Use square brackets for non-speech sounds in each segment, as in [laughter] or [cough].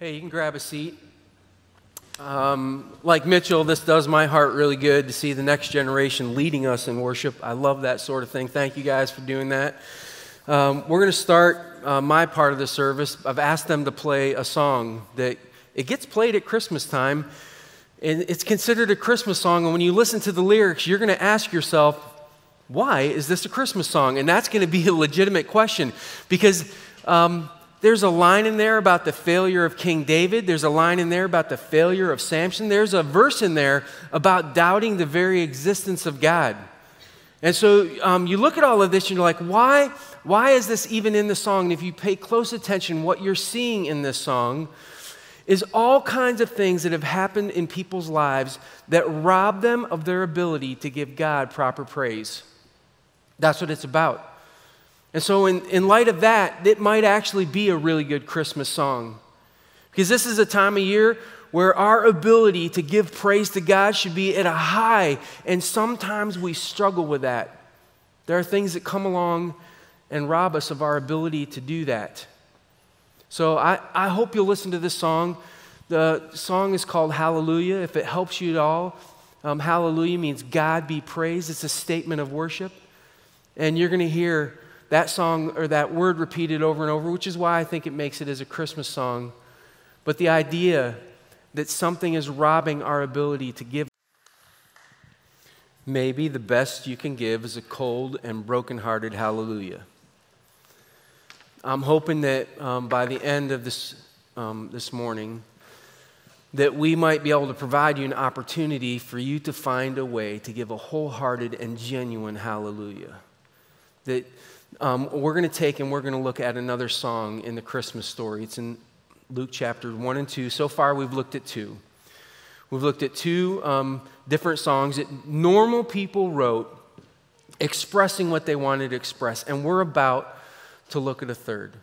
Hey, you can grab a seat. Um, like Mitchell, this does my heart really good to see the next generation leading us in worship. I love that sort of thing. Thank you guys for doing that. Um, we're going to start uh, my part of the service. I've asked them to play a song that it gets played at Christmas time, and it's considered a Christmas song. And when you listen to the lyrics, you're going to ask yourself, why is this a Christmas song? And that's going to be a legitimate question because um, there's a line in there about the failure of King David. There's a line in there about the failure of Samson. There's a verse in there about doubting the very existence of God. And so um, you look at all of this and you're like, why, why is this even in the song? And if you pay close attention, what you're seeing in this song is all kinds of things that have happened in people's lives that rob them of their ability to give God proper praise. That's what it's about. And so, in, in light of that, it might actually be a really good Christmas song. Because this is a time of year where our ability to give praise to God should be at a high, and sometimes we struggle with that. There are things that come along and rob us of our ability to do that. So I, I hope you'll listen to this song. The song is called Hallelujah. If it helps you at all, um, Hallelujah means God be praised. It's a statement of worship. And you're going to hear that song or that word repeated over and over, which is why I think it makes it as a Christmas song. But the idea that something is robbing our ability to give. Maybe the best you can give is a cold and broken-hearted hallelujah. I'm hoping that um, by the end of this, um, this morning, that we might be able to provide you an opportunity for you to find a way to give a wholehearted and genuine hallelujah. That um, we're going to take and we're going to look at another song in the Christmas story. It's in Luke chapter 1 and 2. So far, we've looked at two. We've looked at two um, different songs that normal people wrote expressing what they wanted to express. And we're about to look at a third.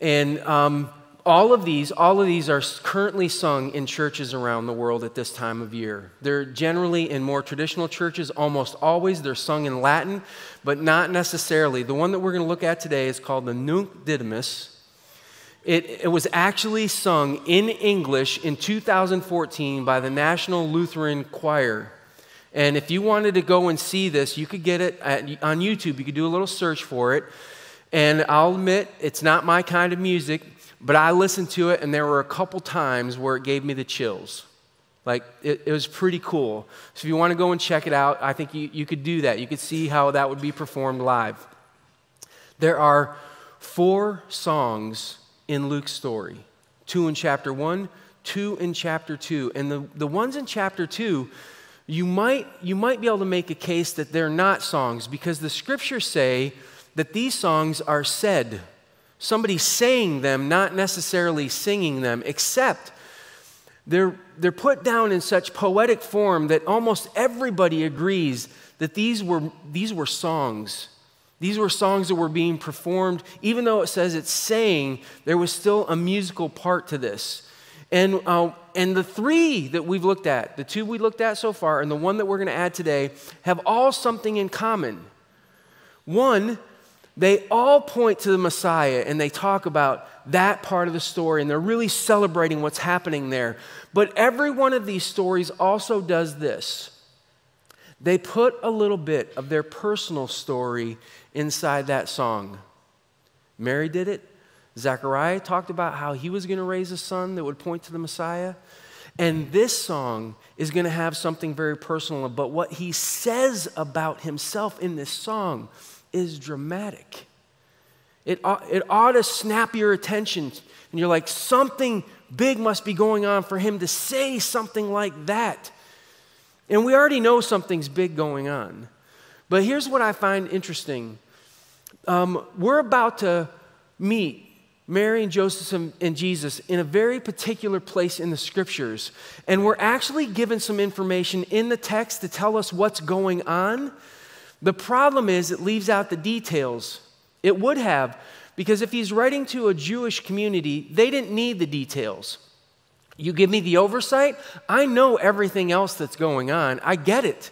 And um, all of these, all of these are currently sung in churches around the world at this time of year. They're generally in more traditional churches, almost always they're sung in Latin, but not necessarily. The one that we're going to look at today is called the Nunc Dimittis. It, it was actually sung in English in 2014 by the National Lutheran Choir. And if you wanted to go and see this, you could get it at, on YouTube. You could do a little search for it. And I'll admit, it's not my kind of music, but I listened to it, and there were a couple times where it gave me the chills. Like, it, it was pretty cool. So, if you want to go and check it out, I think you, you could do that. You could see how that would be performed live. There are four songs in Luke's story two in chapter one, two in chapter two. And the, the ones in chapter two, you might, you might be able to make a case that they're not songs because the scriptures say that these songs are said somebody saying them, not necessarily singing them, except they're, they're put down in such poetic form that almost everybody agrees that these were, these were songs. These were songs that were being performed. Even though it says it's saying, there was still a musical part to this. And, uh, and the three that we've looked at, the two we looked at so far, and the one that we're going to add today, have all something in common. One they all point to the Messiah and they talk about that part of the story and they're really celebrating what's happening there. But every one of these stories also does this they put a little bit of their personal story inside that song. Mary did it. Zechariah talked about how he was going to raise a son that would point to the Messiah. And this song is going to have something very personal, but what he says about himself in this song is dramatic. It, it ought to snap your attention. And you're like, something big must be going on for him to say something like that. And we already know something's big going on. But here's what I find interesting um, we're about to meet Mary and Joseph and Jesus in a very particular place in the scriptures. And we're actually given some information in the text to tell us what's going on. The problem is it leaves out the details. It would have, because if he's writing to a Jewish community, they didn't need the details. You give me the oversight, I know everything else that's going on. I get it.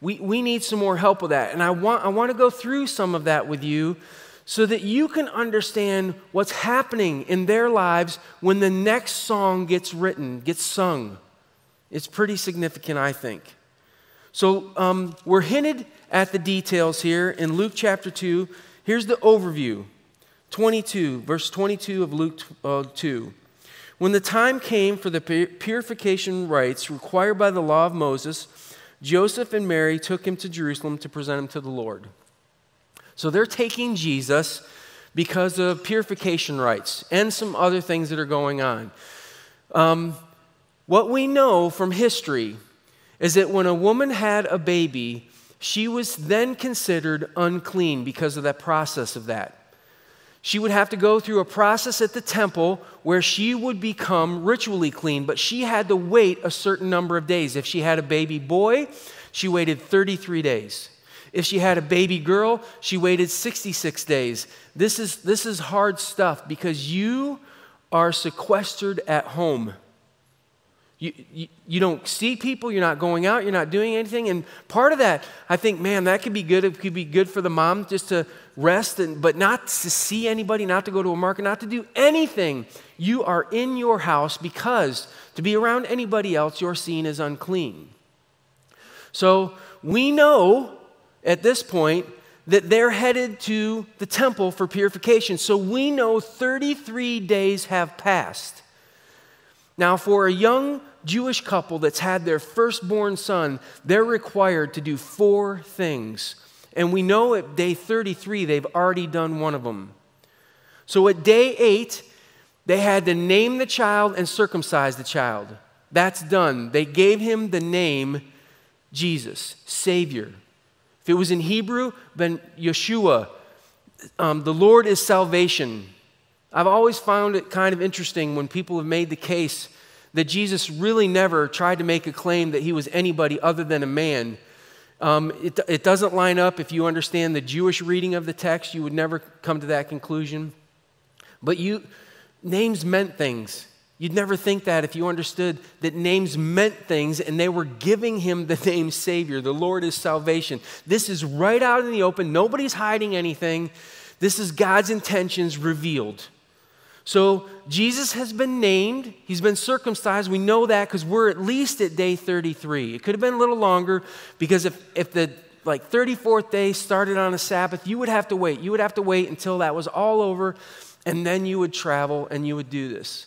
We, we need some more help with that. And I want, I want to go through some of that with you so that you can understand what's happening in their lives when the next song gets written, gets sung. It's pretty significant, I think. So um, we're hinted at the details here in Luke chapter 2. Here's the overview 22, verse 22 of Luke uh, 2. When the time came for the purification rites required by the law of Moses, Joseph and Mary took him to Jerusalem to present him to the Lord. So they're taking Jesus because of purification rites and some other things that are going on. Um, what we know from history is that when a woman had a baby, she was then considered unclean because of that process of that. She would have to go through a process at the temple where she would become ritually clean, but she had to wait a certain number of days. If she had a baby boy, she waited 33 days. If she had a baby girl, she waited 66 days. This is, this is hard stuff because you are sequestered at home. You, you, you, don't see people, you're not going out, you're not doing anything. And part of that, I think, man, that could be good. It could be good for the mom just to rest, and, but not to see anybody, not to go to a market, not to do anything. You are in your house because to be around anybody else, you're seen as unclean. So we know at this point that they're headed to the temple for purification. So we know 33 days have passed. Now, for a young Jewish couple that's had their firstborn son, they're required to do four things. And we know at day 33, they've already done one of them. So at day eight, they had to name the child and circumcise the child. That's done. They gave him the name Jesus, Savior. If it was in Hebrew, then Yeshua, um, the Lord is salvation. I've always found it kind of interesting when people have made the case that Jesus really never tried to make a claim that he was anybody other than a man. Um, it, it doesn't line up. If you understand the Jewish reading of the text, you would never come to that conclusion. But you, names meant things. You'd never think that if you understood that names meant things and they were giving him the name Savior. The Lord is salvation. This is right out in the open. Nobody's hiding anything. This is God's intentions revealed. So Jesus has been named, he's been circumcised. We know that because we're at least at day 33. It could have been a little longer because if, if the like 34th day started on a Sabbath, you would have to wait. You would have to wait until that was all over, and then you would travel and you would do this.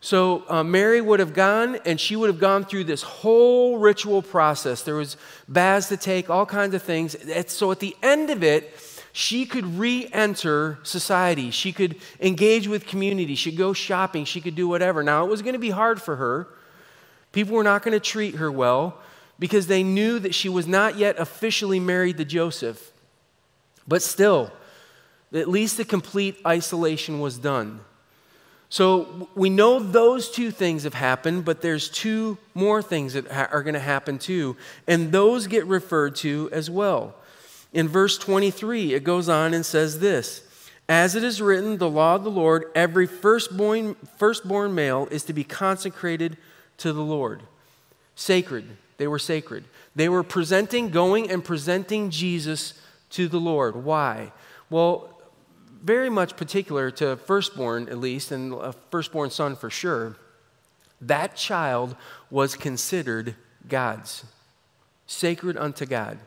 So uh, Mary would have gone, and she would have gone through this whole ritual process. There was baths to take, all kinds of things. So at the end of it, she could re enter society. She could engage with community. She could go shopping. She could do whatever. Now, it was going to be hard for her. People were not going to treat her well because they knew that she was not yet officially married to Joseph. But still, at least the complete isolation was done. So we know those two things have happened, but there's two more things that are going to happen too, and those get referred to as well. In verse 23, it goes on and says this As it is written, the law of the Lord, every firstborn, firstborn male is to be consecrated to the Lord. Sacred. They were sacred. They were presenting, going and presenting Jesus to the Lord. Why? Well, very much particular to firstborn, at least, and a firstborn son for sure. That child was considered God's, sacred unto God.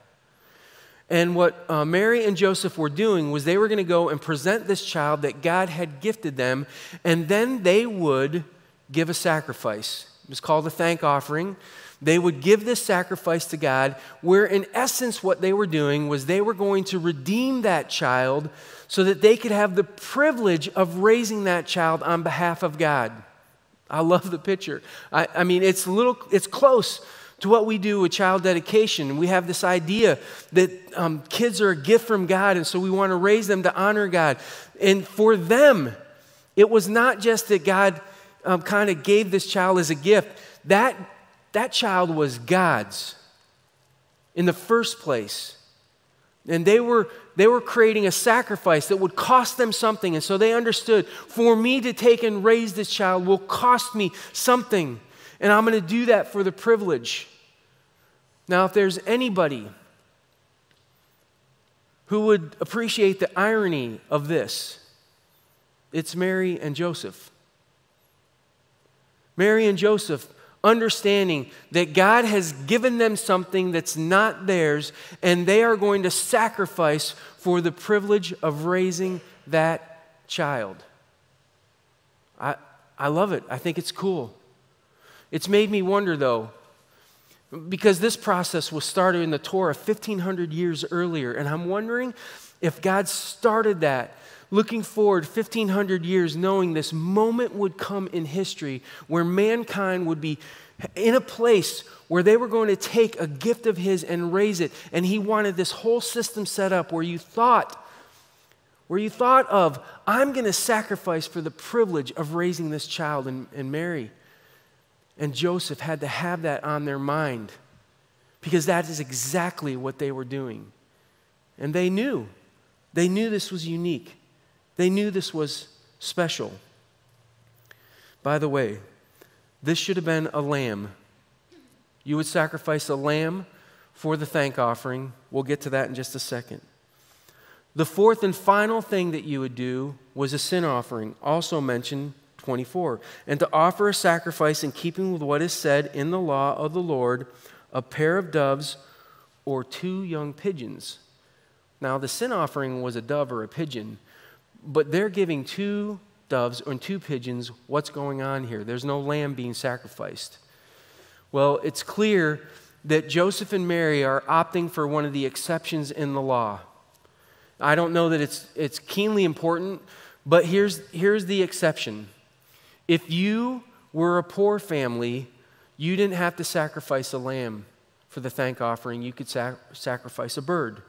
And what uh, Mary and Joseph were doing was they were going to go and present this child that God had gifted them, and then they would give a sacrifice. It was called a thank offering. They would give this sacrifice to God, where in essence, what they were doing was they were going to redeem that child so that they could have the privilege of raising that child on behalf of God. I love the picture. I, I mean, it's little, it's close to what we do with child dedication. We have this idea that um, kids are a gift from God, and so we want to raise them to honor God. And for them, it was not just that God um, kind of gave this child as a gift, that, that child was God's in the first place. And they were, they were creating a sacrifice that would cost them something. And so they understood for me to take and raise this child will cost me something. And I'm going to do that for the privilege. Now, if there's anybody who would appreciate the irony of this. It's Mary and Joseph. Mary and Joseph understanding that God has given them something that's not theirs, and they are going to sacrifice for the privilege of raising that child. I, I love it. I think it's cool. It's made me wonder, though, because this process was started in the Torah 1,500 years earlier, and I'm wondering if God started that looking forward 1,500 years, knowing this moment would come in history where mankind would be in a place where they were going to take a gift of His and raise it. And He wanted this whole system set up where you thought, where you thought of, I'm going to sacrifice for the privilege of raising this child. And, and Mary and Joseph had to have that on their mind because that is exactly what they were doing. And they knew. They knew this was unique. They knew this was special. By the way, this should have been a lamb. You would sacrifice a lamb for the thank offering. We'll get to that in just a second. The fourth and final thing that you would do was a sin offering, also mentioned 24. And to offer a sacrifice in keeping with what is said in the law of the Lord, a pair of doves or two young pigeons. Now, the sin offering was a dove or a pigeon, but they're giving two doves and two pigeons. What's going on here? There's no lamb being sacrificed. Well, it's clear that Joseph and Mary are opting for one of the exceptions in the law. I don't know that it's, it's keenly important, but here's, here's the exception. If you were a poor family, you didn't have to sacrifice a lamb for the thank offering, you could sac- sacrifice a bird.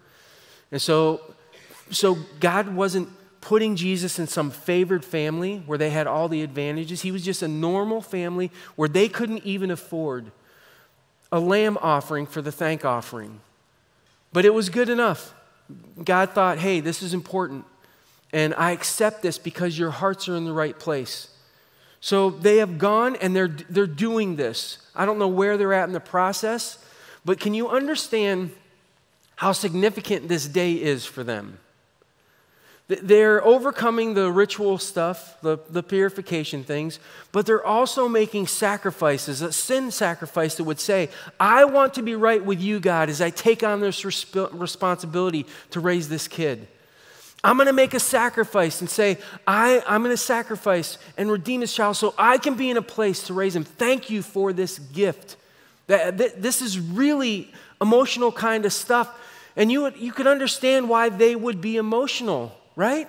And so, so God wasn't putting Jesus in some favored family where they had all the advantages. He was just a normal family where they couldn't even afford a lamb offering for the thank offering. But it was good enough. God thought, hey, this is important. And I accept this because your hearts are in the right place. So they have gone and they're, they're doing this. I don't know where they're at in the process, but can you understand how significant this day is for them? They're overcoming the ritual stuff, the, the purification things, but they're also making sacrifices, a sin sacrifice that would say, I want to be right with you, God, as I take on this resp- responsibility to raise this kid. I'm going to make a sacrifice and say, I, I'm going to sacrifice and redeem this child so I can be in a place to raise him. Thank you for this gift. That, this is really emotional kind of stuff. And you, you could understand why they would be emotional right?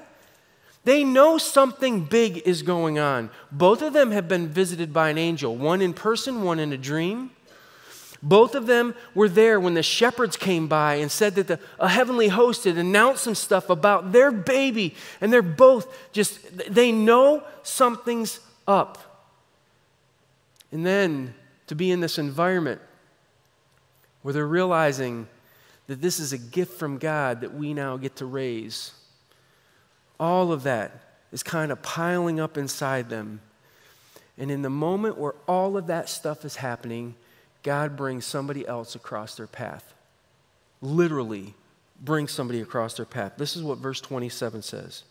They know something big is going on. Both of them have been visited by an angel, one in person, one in a dream. Both of them were there when the shepherds came by and said that the, a heavenly host had announced some stuff about their baby. And they're both just, they know something's up. And then to be in this environment where they're realizing that this is a gift from God that we now get to raise all of that is kind of piling up inside them. And in the moment where all of that stuff is happening, God brings somebody else across their path. Literally, brings somebody across their path. This is what verse 27 says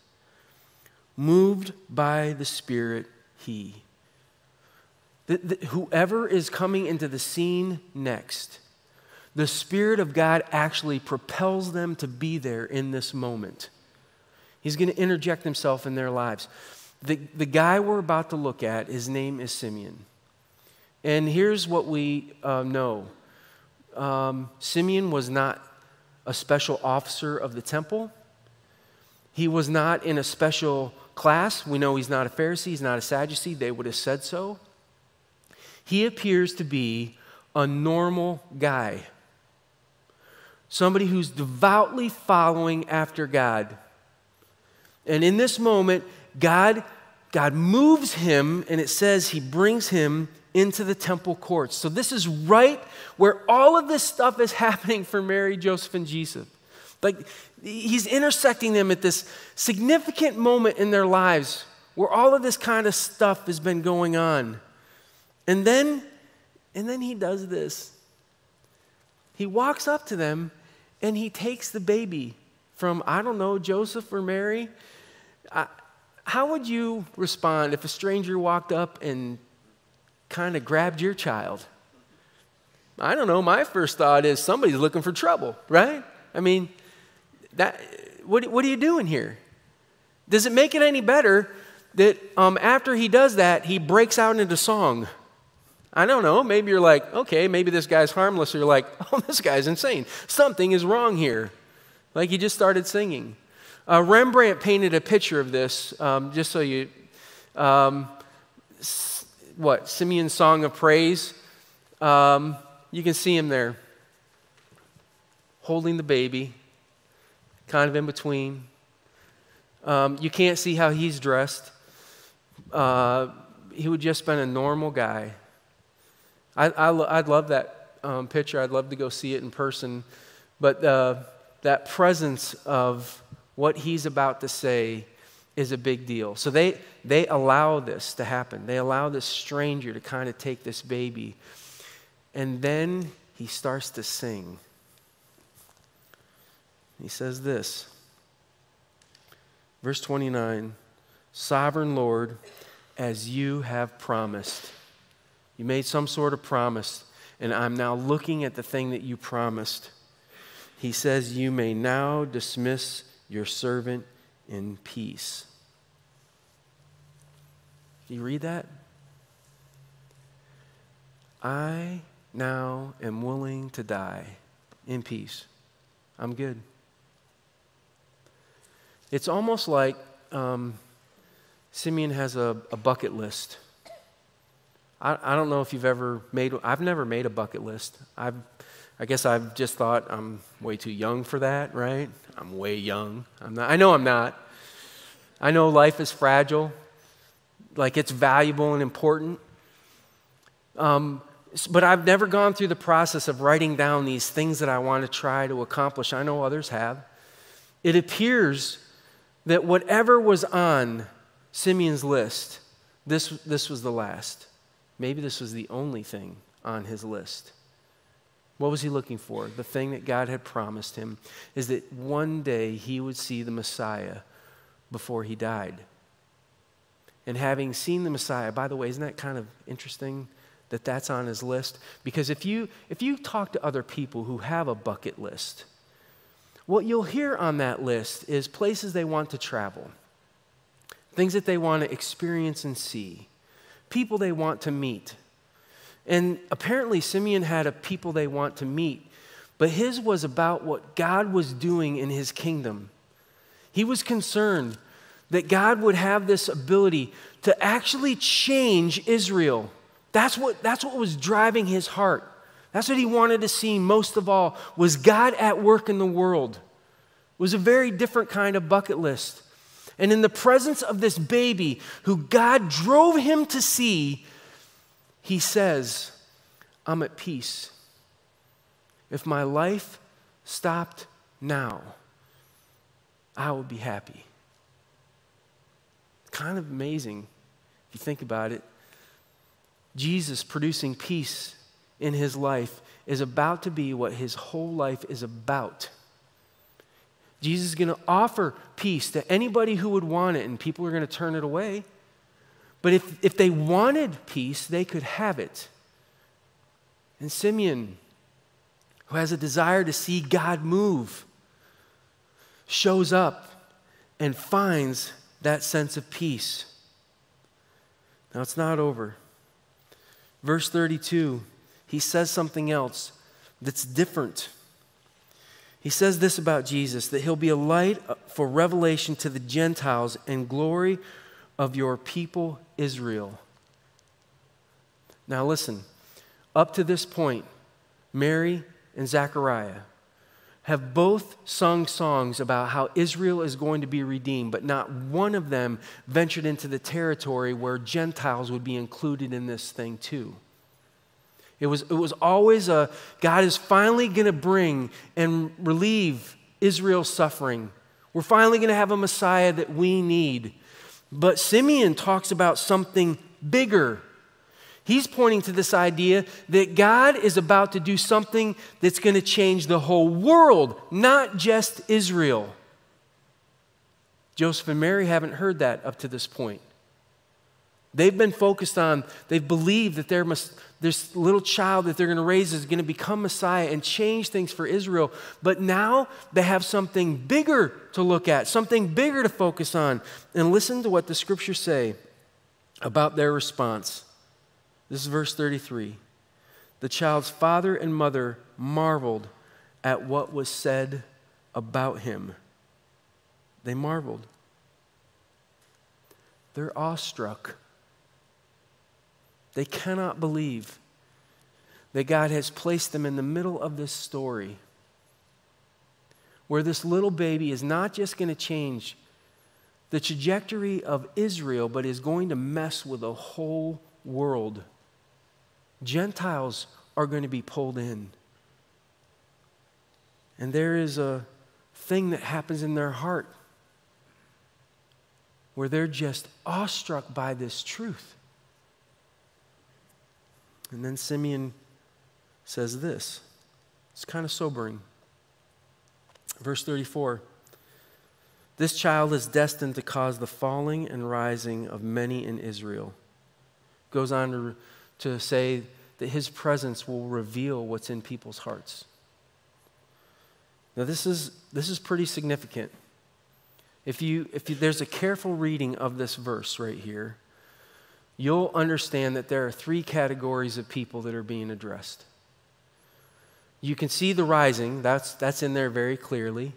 Moved by the Spirit, he. The, the, whoever is coming into the scene next, the Spirit of God actually propels them to be there in this moment. He's going to interject himself in their lives. The, the guy we're about to look at, his name is Simeon. And here's what we uh, know um, Simeon was not a special officer of the temple, he was not in a special class. We know he's not a Pharisee, he's not a Sadducee. They would have said so. He appears to be a normal guy, somebody who's devoutly following after God. And in this moment, God, God moves him, and it says he brings him into the temple courts. So this is right where all of this stuff is [laughs] happening for Mary, Joseph, and Jesus. Like he's intersecting them at this significant moment in their lives where all of this kind of stuff has been going on. And then, and then he does this. He walks up to them and he takes the baby from, I don't know, Joseph or Mary, I, how would you respond if a stranger walked up and kind of grabbed your child? I don't know. My first thought is somebody's looking for trouble, right? I mean, that, what, what are you doing here? Does it make it any better that um, after he does that, he breaks out into song? I don't know. Maybe you're like, okay, maybe this guy's harmless. Or you're like, [laughs] oh, this guy's insane. Something is wrong here. Like he just started singing. Uh, Rembrandt painted a picture of this, um, just so you, um, what, Simeon's Song of Praise. Um, you can see him there, holding the baby, kind of in between. Um, you can't see how he's dressed. Uh, he would just been a normal guy. I, I, would love that um, picture. I'd love to go see it in person. But uh, that presence of what he's about to say is a big deal. So they, they allow this to happen. They allow this stranger to kind of take this baby. And then he starts to sing. He says this, verse 29 Sovereign Lord, as you have promised. You made some sort of promise, and I'm now looking at the thing that you promised. He says, You may now dismiss your servant in peace. Do you read that? I now am willing to die in peace. I'm good. It's almost like um, Simeon has a, a bucket list. I, I, don't know if you've ever made, I've never made a bucket list. I've, I guess I've just thought I'm way too young for that, right? I'm way young. I'm not, I know I'm not. I know life is fragile, like it's valuable and important. Um, but I've never gone through the process of writing down these things that I want to try to accomplish. I know others have. It appears that whatever was on Simeon's list, this, this was the last. Maybe this was the only thing on his list. What was he looking for? The thing that God had promised him is that one day he would see the Messiah before he died. And having seen the Messiah, by the way, isn't that kind of interesting that that's on his list? Because if you, if you talk to other people who have a bucket list, what you'll hear on that list is places they want to travel, things that they want to experience and see, people they want to meet, and apparently, Simeon had a people they want to meet, but his was about what God was doing in his kingdom. He was concerned that God would have this ability to actually change Israel. That's what, that's what was driving his heart. That's what he wanted to see most of all was God at work in the world. It was a very different kind of bucket list. And in the presence of this baby who God drove him to see, he says, I'm at peace. If my life stopped now, I would be happy. Kind of amazing if you think about it. Jesus producing peace in his life is about to be what his whole life is about. Jesus is going to offer peace to anybody who would want it, and people are going to turn it away. But if, if they wanted peace, they could have it. And Simeon, who has a desire to see God move, shows up and finds that sense of peace. Now, it's not over. Verse 32, he says something else that's different. He says this about Jesus that he'll be a light for revelation to the Gentiles and glory of your people Israel. Now, listen, up to this point, Mary and Zechariah have both sung songs about how Israel is going to be redeemed, but not one of them ventured into the territory where Gentiles would be included in this thing too. It was, it was always a God is finally going to bring and relieve Israel's suffering. We're finally going to have a Messiah that we need. But Simeon talks about something bigger. He's pointing to this idea that God is about to do something that's going to change the whole world, not just Israel. Joseph and Mary haven't heard that up to this point. They've been focused on, they've believed that there must, this little child that they're going to raise is going to become Messiah and change things for Israel. But now they have something bigger to look at, something bigger to focus on. And listen to what the scriptures say about their response. This is verse 33. The child's father and mother marveled at what was said about him. They marveled. They're awestruck. They cannot believe that God has placed them in the middle of this story where this little baby is not just going to change the trajectory of Israel, but is going to mess with the whole world. Gentiles are going to be pulled in. And there is a thing that happens in their heart where they're just awestruck by this truth. And then Simeon says this it's kind of sobering. Verse 34 This child is destined to cause the falling and rising of many in Israel. Goes on to, to say that his presence will reveal what's in people's hearts. Now, this is, this is pretty significant. If, you, if you, there's a careful reading of this verse right here, you'll understand that there are three categories of people that are being addressed. You can see the rising, that's, that's in there very clearly.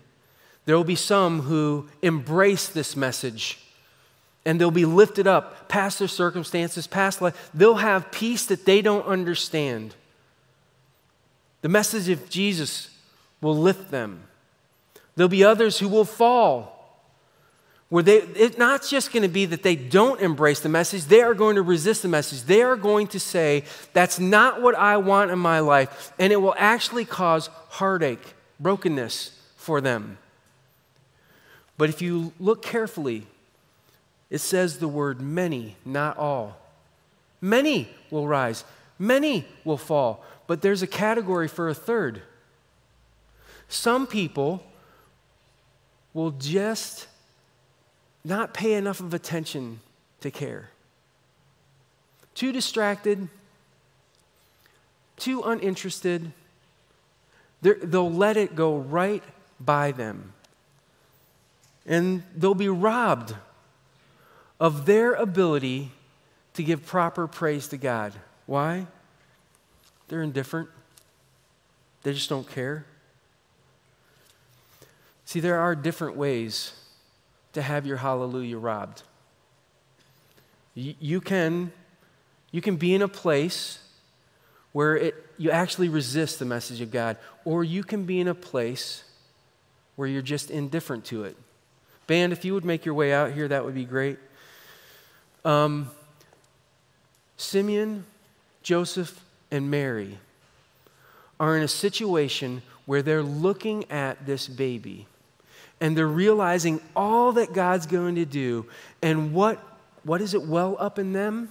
There will be some who embrace this message and they'll be lifted up past their circumstances, past life. They'll have peace that they don't understand. The message of Jesus will lift them. There'll be others who will fall where they, it's not just going to be that they don't embrace the message, they are going to resist the message. They are going to say, That's not what I want in my life. And it will actually cause heartache, brokenness for them. But if you look carefully, it says the word many, not all. Many will rise, many will fall. But there's a category for a third. Some people will just not pay enough of attention to care. Too distracted, too uninterested. they will let it go right by them. And they'll be robbed of their ability to give proper praise to God. Why? They're indifferent, they just don't care. See, there are different ways to have your hallelujah robbed. You, can, you can be in a place where it, you actually resist the message of God, or you can be in a place where you're just indifferent to it. Band, if you would make your way out here, that would be great. Um, Simeon, Joseph, and Mary are in a situation where they're looking at this baby and they're realizing all that God's going to do. And what, what is it well up in them?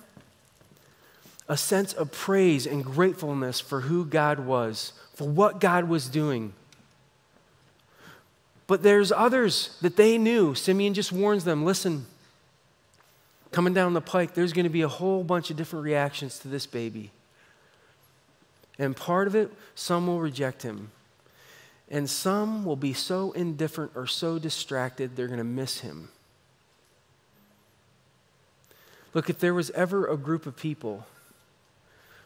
A sense of praise and gratefulness for who God was, for what God was doing. But there's others that they knew. Simeon just warns them listen, coming down the pike, there's going to be a whole bunch of different reactions to this baby. And part of it, some will reject him. And some will be so indifferent or so distracted, they're going to miss him. Look, if there was ever a group of people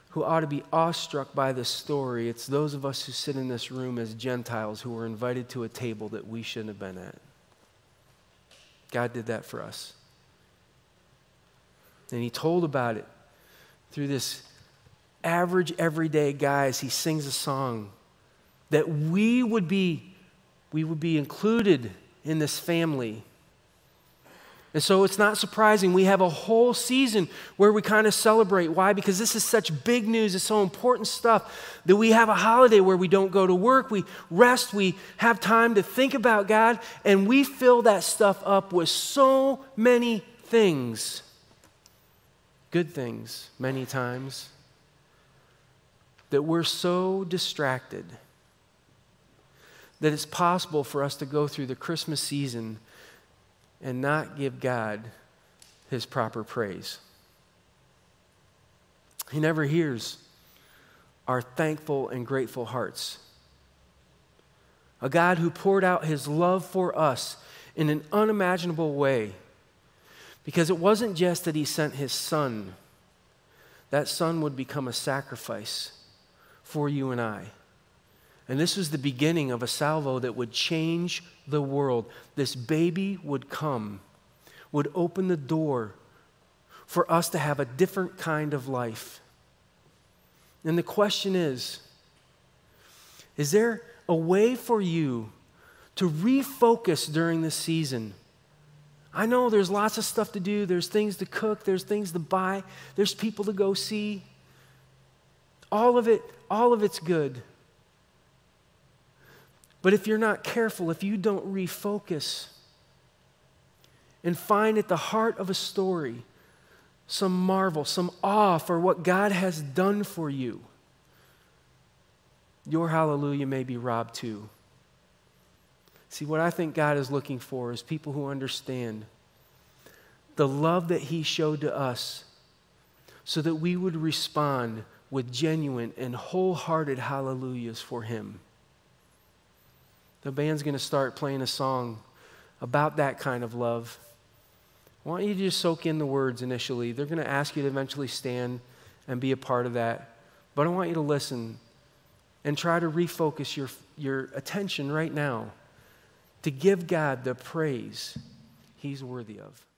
who ought to be awestruck by this story, it's those of us who sit in this room as Gentiles who were invited to a table that we shouldn't have been at. God did that for us. And He told about it through this average, everyday guy as He sings a song that we would be, we would be included in this family. And so it's not surprising. We have a whole season where we kind of celebrate. Why? Because this is such big news. It's so important stuff that we have a holiday where we don't go to work, we rest, we have time to think about God, and we fill that stuff up with so many things. Good things, many times, that we're so distracted that it's possible for us to go through the Christmas season and not give God his proper praise. He never hears our thankful and grateful hearts. A God who poured out his love for us in an unimaginable way. Because it wasn't just that he sent his son, that son would become a sacrifice for you and I. And this was the beginning of a salvo that would change the world. This baby would come, would open the door for us to have a different kind of life. And the question is Is there a way for you to refocus during this season? I know there's lots of stuff to do, there's things to cook, there's things to buy, there's people to go see. All of it, all of it's good. But if you're not careful, if you don't refocus and find at the heart of a story some marvel, some awe for what God has done for you, your hallelujah may be robbed too. See, what I think God is looking for is people who understand the love that He showed to us so that we would respond with genuine and wholehearted hallelujahs for Him. The band's going to start playing a song about that kind of love. I want you to just soak in the words initially. They're going to ask you to eventually stand and be a part of that. But I want you to listen and try to refocus your, your attention right now to give God the praise He's worthy of.